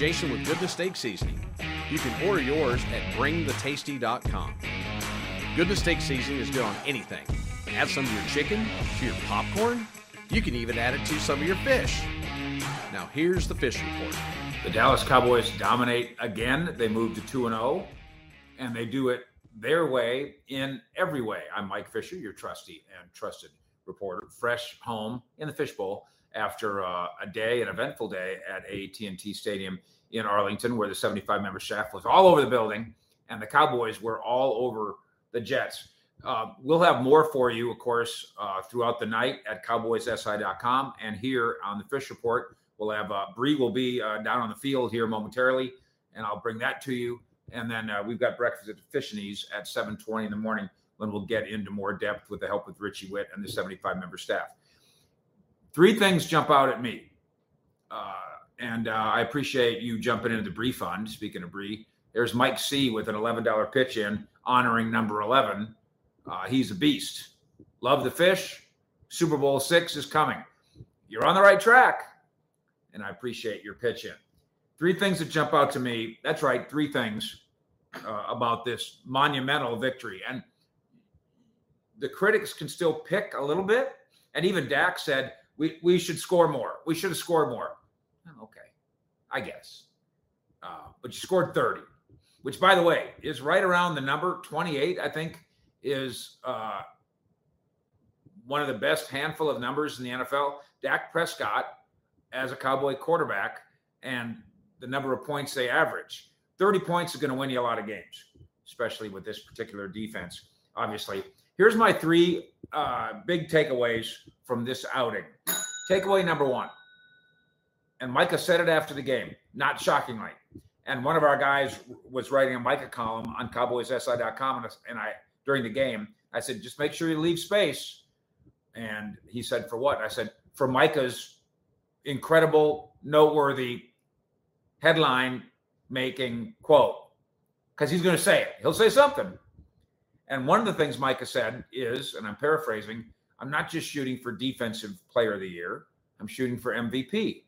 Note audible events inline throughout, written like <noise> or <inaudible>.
Jason with Goodness Steak Seasoning. You can order yours at bringthetasty.com. Goodness Steak Seasoning is good on anything. Add some to your chicken, to your popcorn. You can even add it to some of your fish. Now here's the fish report. The Dallas Cowboys dominate again. They move to 2 0, and they do it their way in every way. I'm Mike Fisher, your trusty and trusted reporter, fresh home in the fishbowl after uh, a day, an eventful day at AT&T Stadium in Arlington, where the 75 member staff was all over the building, and the Cowboys were all over the Jets. Uh, we'll have more for you, of course, uh, throughout the night at cowboyssi.com and here on the Fish Report. We'll have uh, Bri will be uh, down on the field here momentarily, and I'll bring that to you. And then uh, we've got breakfast at the Fishinies at 7:20 in the morning when we'll get into more depth with the help of Richie Witt and the 75 member staff. Three things jump out at me, uh, and uh, I appreciate you jumping into the Bri Fund. Speaking of Bri, there's Mike C with an $11 pitch in honoring number 11. Uh, he's a beast. Love the fish. Super Bowl six is coming. You're on the right track, and I appreciate your pitch in. Three things that jump out to me. That's right, three things uh, about this monumental victory. And the critics can still pick a little bit. And even Dak said, we, we should score more. We should have scored more. Oh, okay, I guess. Uh, but you scored 30, which, by the way, is right around the number 28, I think, is uh, one of the best handful of numbers in the NFL. Dak Prescott as a Cowboy quarterback and the number of points they average. 30 points is going to win you a lot of games, especially with this particular defense, obviously. Here's my three uh, big takeaways from this outing. Takeaway number one, and Micah said it after the game, not shockingly. And one of our guys was writing a Micah column on CowboysSI.com, and I during the game, I said, just make sure you leave space. And he said, for what? I said, for Micah's incredible, noteworthy headline making quote, because he's going to say it. He'll say something. And one of the things Micah said is, and I'm paraphrasing, I'm not just shooting for defensive player of the year, I'm shooting for MVP.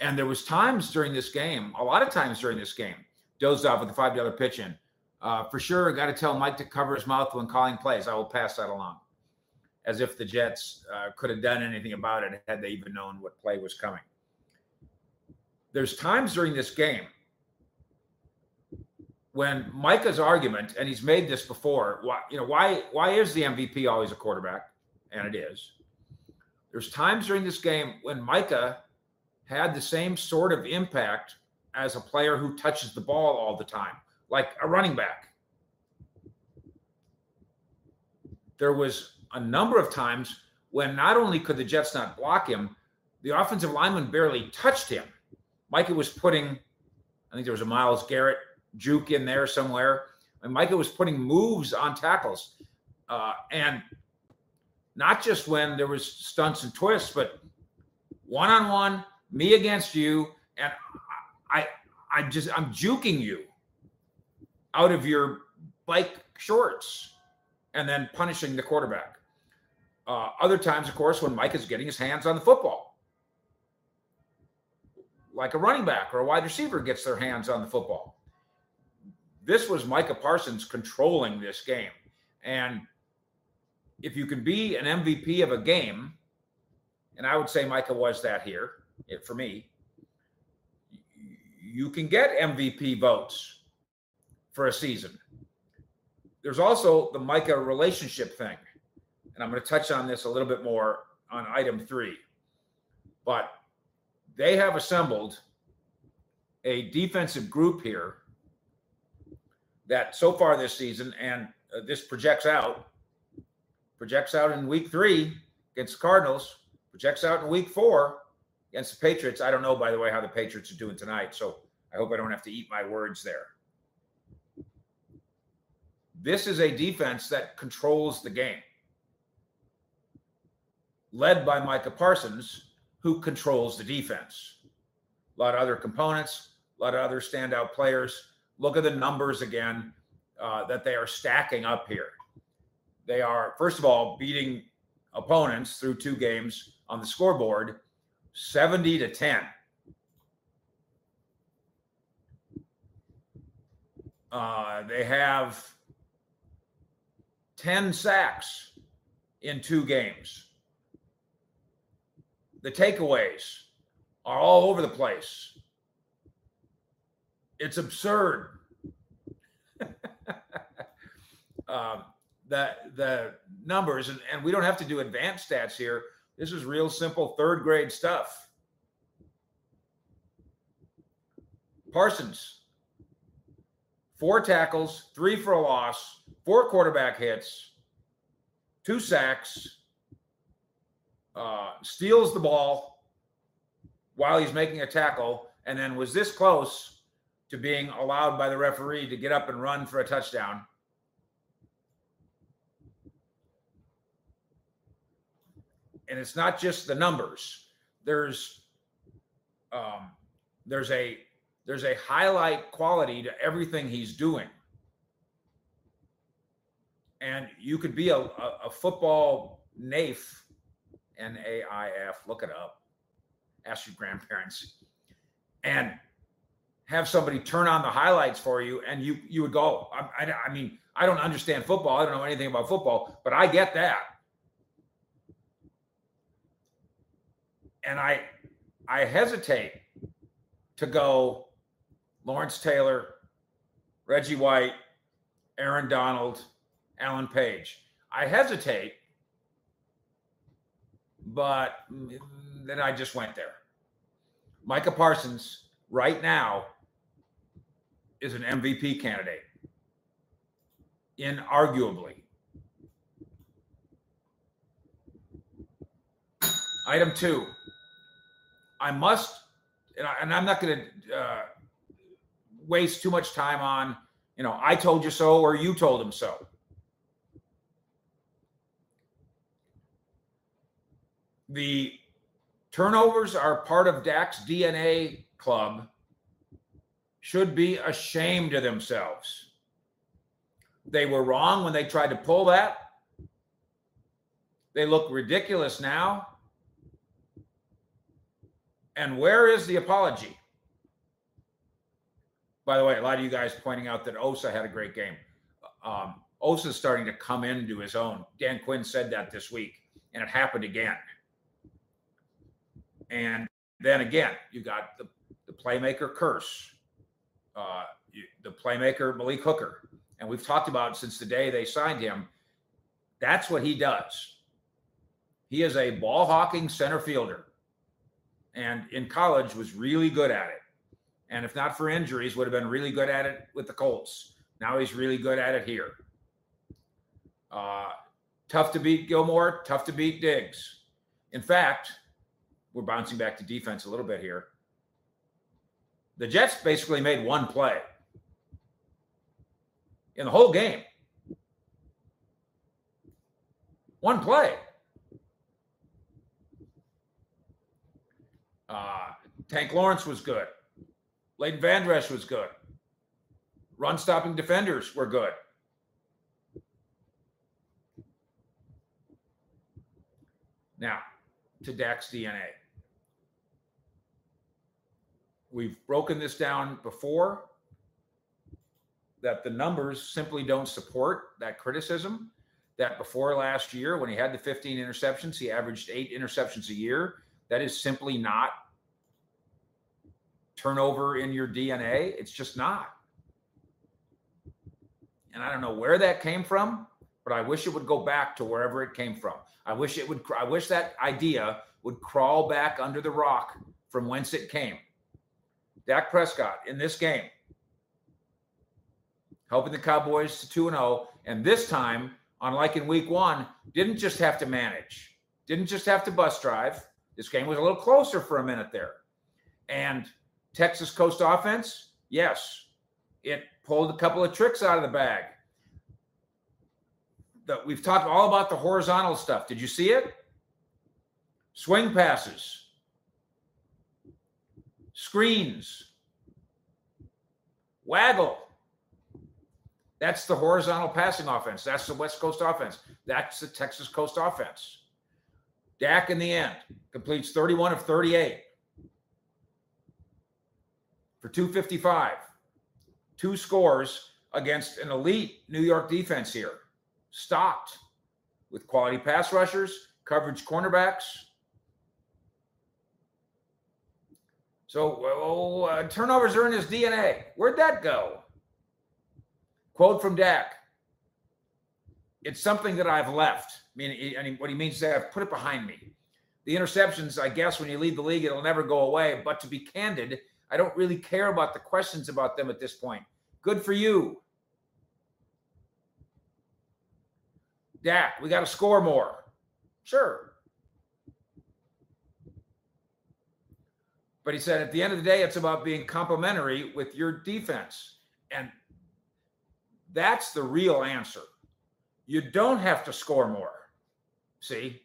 And there was times during this game, a lot of times during this game, dozed off with a five dollar pitch in. Uh, for sure, got to tell Mike to cover his mouth when calling plays. I will pass that along, as if the Jets uh, could have done anything about it had they even known what play was coming. There's times during this game when Micah's argument, and he's made this before, why you know why why is the MVP always a quarterback? And it is. There's times during this game when Micah had the same sort of impact as a player who touches the ball all the time, like a running back. There was a number of times when not only could the Jets not block him, the offensive lineman barely touched him. Micah was putting, I think there was a Myles Garrett juke in there somewhere. And Micah was putting moves on tackles. Uh, and not just when there was stunts and twists, but one on one, me against you, and I, I just I'm juking you out of your bike shorts, and then punishing the quarterback. Uh, other times, of course, when Mike is getting his hands on the football, like a running back or a wide receiver gets their hands on the football this was Micah Parsons controlling this game. And if you can be an MVP of a game, and I would say Micah was that here for me, you can get MVP votes for a season. There's also the Micah relationship thing. And I'm going to touch on this a little bit more on item three. But they have assembled a defensive group here that so far this season, and uh, this projects out, projects out in week three against the Cardinals, projects out in week four against the Patriots. I don't know, by the way, how the Patriots are doing tonight. So I hope I don't have to eat my words there. This is a defense that controls the game, led by Micah Parsons, who controls the defense. A lot of other components, a lot of other standout players Look at the numbers again uh, that they are stacking up here. They are, first of all, beating opponents through two games on the scoreboard 70 to 10. Uh, they have 10 sacks in two games. The takeaways are all over the place. It's absurd. <laughs> um, the the numbers, and, and we don't have to do advanced stats here. This is real simple third grade stuff. Parsons, four tackles, three for a loss, four quarterback hits, two sacks, uh, steals the ball while he's making a tackle, and then was this close to being allowed by the referee to get up and run for a touchdown. And it's not just the numbers. There's um, there's a there's a highlight quality to everything he's doing. And you could be a, a, a football naif, N A I F, look it up, ask your grandparents, and have somebody turn on the highlights for you, and you you would go, I, I, I mean, I don't understand football, I don't know anything about football, but I get that. And I I hesitate to go Lawrence Taylor, Reggie White, Aaron Donald, Alan Page. I hesitate, but then I just went there. Micah Parsons, right now, is an MVP candidate, inarguably. Item two, I must, and, I, am not going to uh, waste too much time on, you know, I told you so or you told him so. The turnovers are part of Dak's DNA club should be ashamed of themselves. They were wrong when they tried to pull that. They look ridiculous now. And where is the apology? By the way, a lot of you guys pointing out that Osa had a great game. Um, Osa's starting to come into his own. Dan Quinn said that this week, and it happened again. And then again, you got the, the playmaker Kearse, uh, the playmaker Malik Hooker. And we've talked about since the day they signed him. That's what he does. He is a ball hawking center fielder. And in college was really good at it and if not for injuries, would have been really good at it with the Colts. Now he's really good at it here. Uh, tough to beat Gilmore, tough to beat Diggs. In fact, we're bouncing back to defense a little bit here. The Jets basically made one play in the whole game. One play. Uh, Tank Lawrence was good. Leighton Vander Esch was good. Run stopping defenders were good. Now, to Dak's DNA. We've broken this down before that the numbers simply don't support that criticism. That before last year, when he had the 15 interceptions, he averaged eight interceptions a year. That is simply not turnover in your DNA. It's just not. And I don't know where that came from, but I wish it would go back to wherever it came from. I wish it would, I wish that idea would crawl back under the rock from whence it came. Dak Prescott in this game, helping the Cowboys to 2 0. And this time, unlike in week one, didn't just have to manage, didn't just have to bus drive. This game was a little closer for a minute there. And Texas Coast offense, yes, it pulled a couple of tricks out of the bag. The, we've talked all about the horizontal stuff. Did you see it? Swing passes, screens, waggle. That's the horizontal passing offense. That's the West Coast offense. That's the Texas Coast offense. Dak in the end completes 31 of 38 for 255, two scores, against an elite New York defense here. Stopped with quality pass rushers, coverage cornerbacks. So well, uh, turnovers are in his DNA. Where'd that go? Quote from Dak. It's something that I've left. I mean, I mean, what he means is that I've put it behind me. The interceptions, I guess, when you leave the league, it'll never go away. But to be candid, I don't really care about the questions about them at this point. Good for you. Dak, we got to score more. Sure. But he said at the end of the day, it's about being complementary with your defense. And that's the real answer. You don't have to score more. See?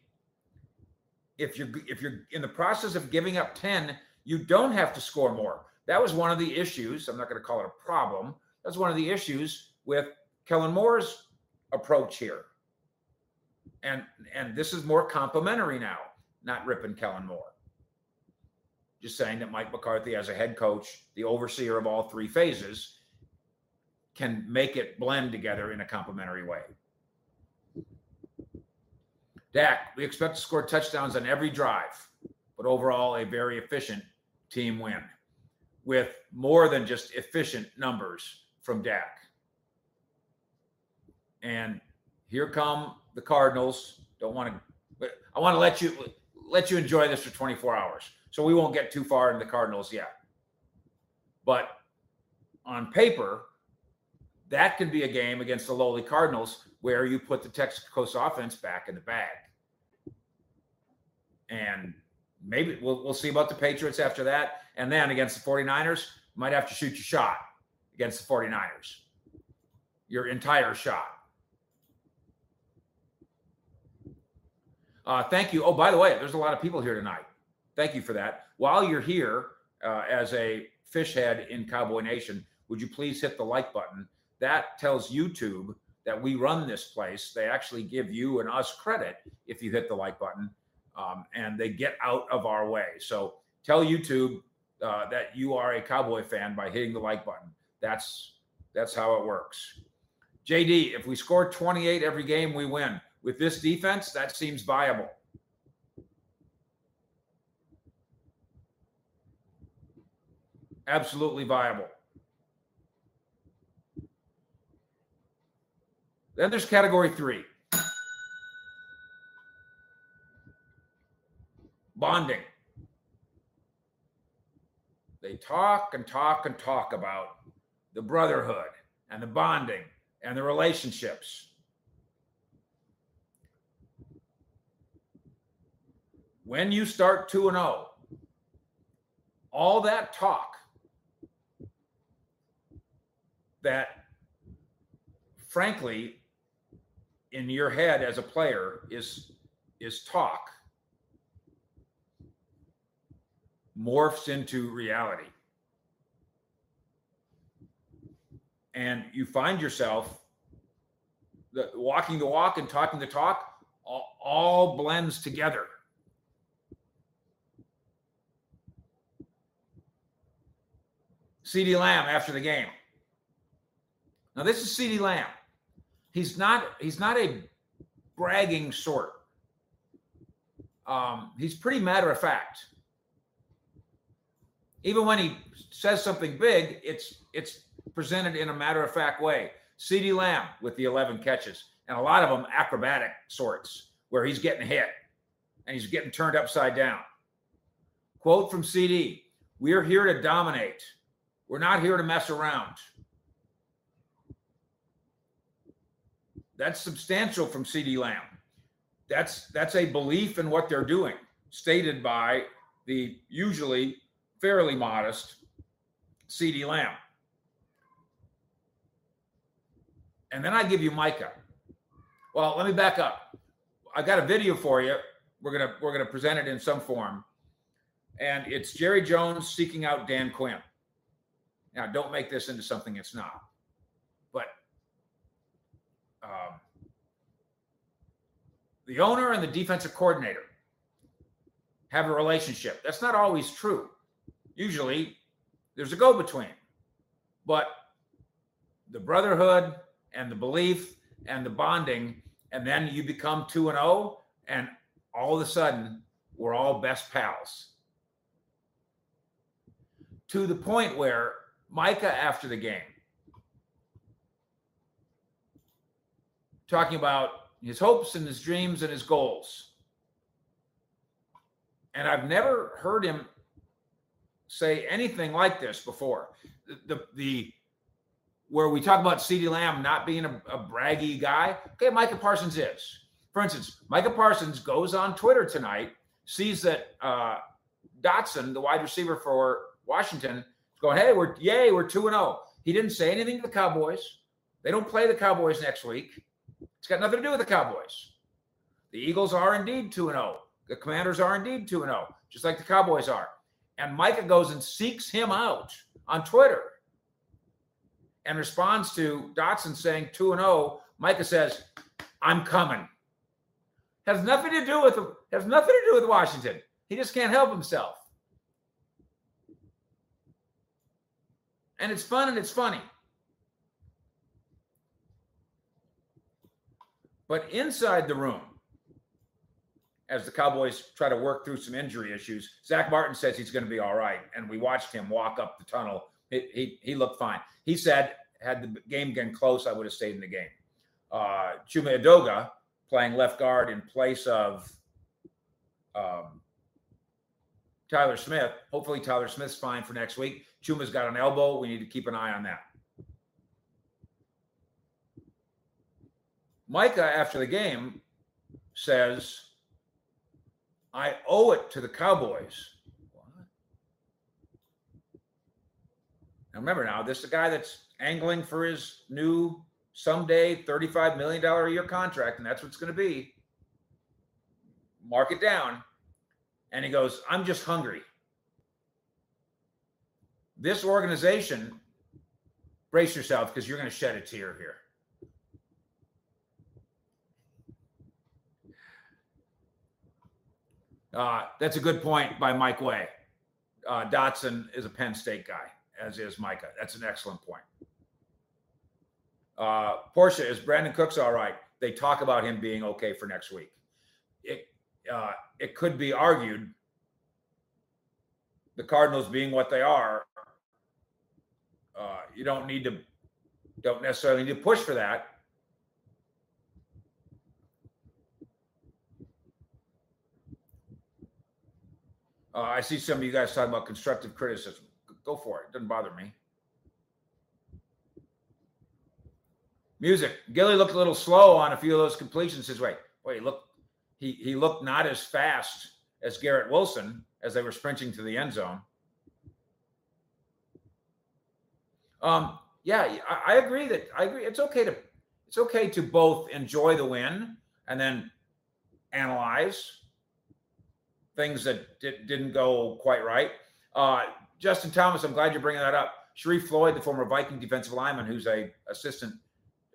If you're if you're in the process of giving up 10, you don't have to score more. That was one of the issues. I'm not going to call it a problem. That's one of the issues with Kellen Moore's approach here and and this is more complimentary now, not ripping Kellen Moore. Just saying that Mike McCarthy, as a head coach, the overseer of all three phases, can make it blend together in a complementary way. Dak, we expect to score touchdowns on every drive, but overall a very efficient team win with more than just efficient numbers from Dak. And here come the Cardinals. Don't want to, I want to let you let you enjoy this for 24 hours. So we won't get too far into the Cardinals yet. But on paper, that can be a game against the lowly Cardinals where you put the Texas Coast offense back in the bag. And maybe we'll, we'll see about the Patriots after that. And then against the 49ers, might have to shoot your shot against the 49ers. Your entire shot. Uh, thank you. Oh, by the way, there's a lot of people here tonight. Thank you for that. While you're here uh, as a fish head in Cowboy Nation, would you please hit the like button? That tells YouTube that we run this place. They actually give you and us credit if you hit the like button, um, and they get out of our way. So tell YouTube uh, that you are a Cowboy fan by hitting the like button. That's that's how it works. JD, if we score 28 every game, we win with this defense, that seems viable. Absolutely viable. Then there's category three bonding. They talk and talk and talk about the brotherhood and the bonding and the relationships. when you start 2 and 0, all that talk that frankly in your head as a player is is talk morphs into reality and you find yourself the, walking the walk and talking the talk all, all blends together CeeDee Lamb after the game. Now this is CeeDee Lamb. He's not he's not a bragging sort. Um, he's pretty matter of fact. Even when he says something big, it's it's presented in a matter of fact way. CeeDee Lamb with the 11 catches, and a lot of them acrobatic sorts, where he's getting hit and he's getting turned upside down. Quote from CeeDee We're here to dominate. We're not here to mess around. That's substantial from CeeDee Lamb. That's that's a belief in what they're doing, stated by the usually fairly modest CeeDee Lamb. And then I give you Micah. Well, let me back up. I got a video for you. We're gonna we're gonna present it in some form, and it's Jerry Jones seeking out Dan Quinn. Now, don't make this into something it's not. Um, the owner and the defensive coordinator have a relationship. That's not always true. Usually, there's a go between. But the brotherhood and the belief and the bonding, and then you become two and zero, oh, and all of a sudden we're all best pals. To the point where Micah, after the game, talking about his hopes and his dreams and his goals. And I've never heard him say anything like this before. The, the, the where we talk about CeeDee Lamb not being a, a braggy guy. Okay, Micah Parsons is. For instance, Micah Parsons goes on Twitter tonight, sees that uh, Dotson, the wide receiver for Washington, is going, "Hey, we're yay, we're two and zero." Oh. He didn't say anything to the Cowboys. They don't play the Cowboys next week. It's got nothing to do with the Cowboys. The Eagles are indeed 2 0. The Commanders are indeed 2 0, just like the Cowboys are. And Micah goes and seeks him out on Twitter and responds to Dotson saying 2 0. Micah says, I'm coming. Has nothing to do with has nothing to do with Washington. He just can't help himself. And it's fun and it's funny. But inside the room, as the Cowboys try to work through some injury issues, Zach Martin says he's going to be all right. And we watched him walk up the tunnel. He, he, he looked fine. He said, had the game been close, I would have stayed in the game. Uh, Chuma Edoga playing left guard in place of um, Tyler Smith. Hopefully, Tyler Smith's fine for next week. Chuma's got an elbow. We need to keep an eye on that. Micah, after the game, says, I owe it to the Cowboys. Now remember now, this is a guy that's angling for his new someday $35 million a year contract, and that's what it's going to be. Mark it down. And he goes, I'm just hungry. This organization, brace yourself because you're going to shed a tear here. Uh, that's a good point by Mike Way. Uh, Dotson is a Penn State guy, as is Micah. That's an excellent point. Uh, Portia, is Brandin Cooks all right? They talk about him being okay for next week. It uh, it could be argued the Cardinals being what they are, uh, you don't need to don't necessarily need to push for that. Uh, I see some of you guys talking about constructive criticism. Go for it. it doesn't bother me. Music. Gilly looked a little slow on a few of those completions his way. Wait, look, he he looked not as fast as Garrett Wilson as they were sprinting to the end zone. Um, yeah, I, I agree that I agree. It's okay to it's okay to both enjoy the win and then analyze things that di- didn't go quite right. Uh, Justin Thomas, I'm glad you're bringing that up. Sharrif Floyd, the former Viking defensive lineman, who's a assistant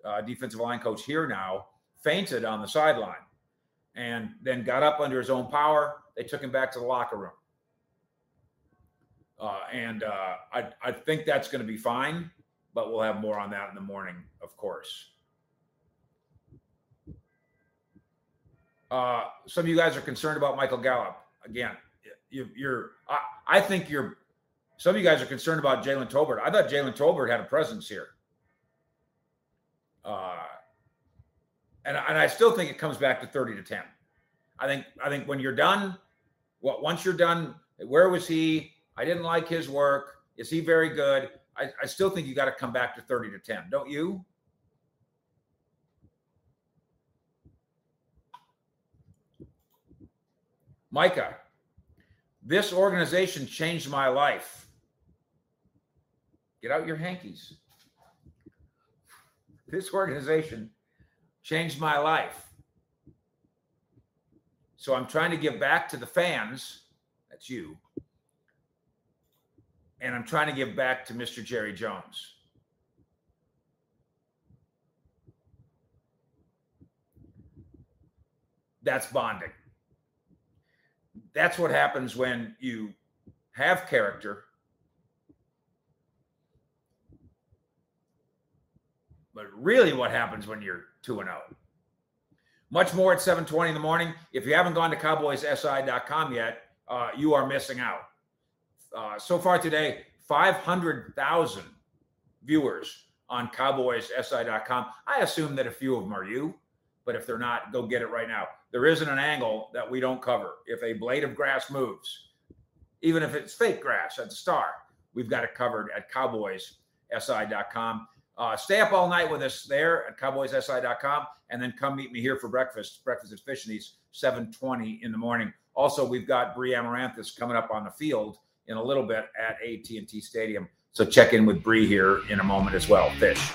uh, defensive line coach here now, fainted on the sideline and then got up under his own power. They took him back to the locker room. Uh, and uh, I, I think that's going to be fine, but we'll have more on that in the morning, of course. Uh, some of you guys are concerned about Michael Gallup again, you, are I, I, think you're. Some of you guys are concerned about Jalen Tolbert. I thought Jalen Tolbert had a presence here. Uh, and and I still think it comes back to thirty to ten. I think I think when you're done, what once you're done, where was he? I didn't like his work. Is he very good? I, I still think you got to come back to 30 to 10, don't you? Micah, this organization changed my life. Get out your hankies. This organization changed my life. So I'm trying to give back to the fans. That's you. And I'm trying to give back to Mr. Jerry Jones. That's bonding that's what happens when you have character but really what happens when you're 2 and 0. Much more at 7:20 in the morning. If you haven't gone to cowboyssi.com yet, uh, you are missing out. Uh, so far today, 500,000 viewers on cowboyssi.com. I assume that a few of them are you, but if they're not, go get it right now. There isn't an angle that we don't cover. If a blade of grass moves, even if it's fake grass at the star, we've got it covered at cowboyssi.com. Uh, stay up all night with us there at cowboyssi.com and then come meet me here for breakfast. Breakfast at Fish 720 in the morning. Also, we've got Bri Amaranthus coming up on the field in a little bit at AT&T Stadium. So check in with Bri here in a moment as well. Fish.